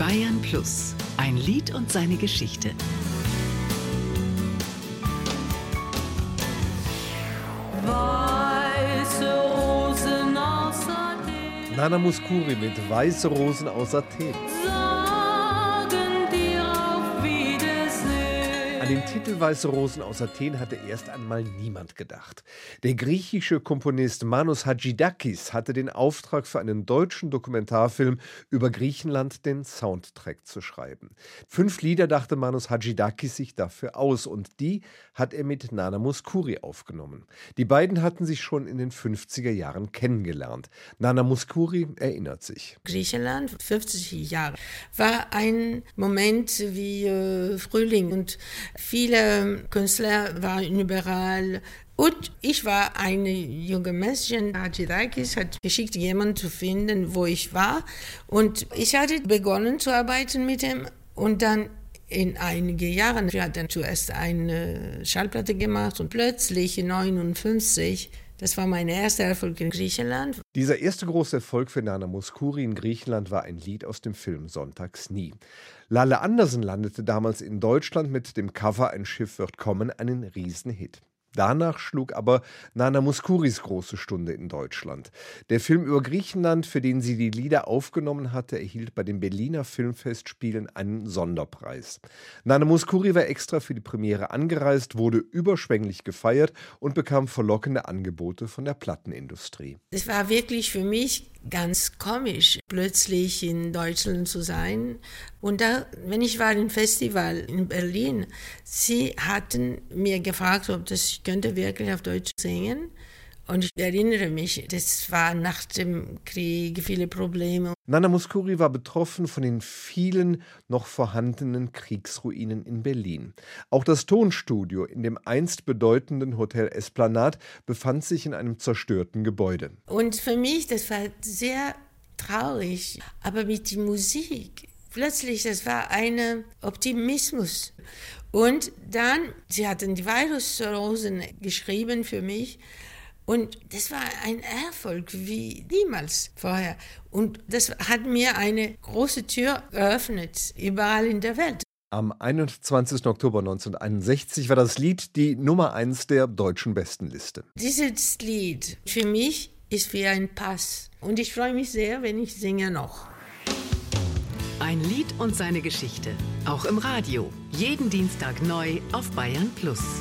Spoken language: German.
Bayern Plus. Ein Lied und seine Geschichte. Weiße Rosen aus Athen Nana Muscuri mit Weiße Rosen aus Athen. Den Titel Weiße Rosen aus Athen hatte erst einmal niemand gedacht. Der griechische Komponist Manos Hadjidakis hatte den Auftrag für einen deutschen Dokumentarfilm über Griechenland den Soundtrack zu schreiben. Fünf Lieder dachte Manos Hadjidakis sich dafür aus und die hat er mit Nana Muscuri aufgenommen. Die beiden hatten sich schon in den 50er Jahren kennengelernt. Nana Muscuri erinnert sich. Griechenland, 50 Jahre, war ein Moment wie äh, Frühling und viele Künstler waren überall. Und ich war eine junge Mädchen, Hadjidakis hat geschickt, jemanden zu finden, wo ich war. Und ich hatte begonnen zu arbeiten mit ihm und dann in einigen Jahren, wir hatten zuerst eine Schallplatte gemacht und plötzlich 59, das war mein erster Erfolg in Griechenland, Dieser erste große Erfolg für Nana Muscuri in Griechenland war ein Lied aus dem Film Sonntags nie. Lalle Andersen landete damals in Deutschland mit dem Cover Ein Schiff wird kommen einen Riesenhit. Danach schlug aber Nana Muscuris große Stunde in Deutschland. Der Film über Griechenland, für den sie die Lieder aufgenommen hatte, erhielt bei den Berliner Filmfestspielen einen Sonderpreis. Nana Muscuri war extra für die Premiere angereist, wurde überschwänglich gefeiert und bekam verlockende Angebote von der Plattenindustrie. Es war wirklich für mich ganz komisch, plötzlich in Deutschland zu sein. Und da, wenn ich war im Festival in Berlin, sie hatten mir gefragt, ob das ich könnte wirklich auf Deutsch singen. Und ich erinnere mich, das war nach dem Krieg viele Probleme. Nana Muscuri war betroffen von den vielen noch vorhandenen Kriegsruinen in Berlin. Auch das Tonstudio in dem einst bedeutenden Hotel Esplanade befand sich in einem zerstörten Gebäude. Und für mich, das war sehr traurig, aber mit der Musik, plötzlich, das war ein Optimismus. Und dann, sie hatten die Virusrosen geschrieben für mich. Und das war ein Erfolg wie niemals vorher. Und das hat mir eine große Tür geöffnet, überall in der Welt. Am 21. Oktober 1961 war das Lied die Nummer 1 der deutschen Bestenliste. Dieses Lied für mich ist wie ein Pass. Und ich freue mich sehr, wenn ich singe noch. Ein Lied und seine Geschichte. Auch im Radio. Jeden Dienstag neu auf Bayern Plus.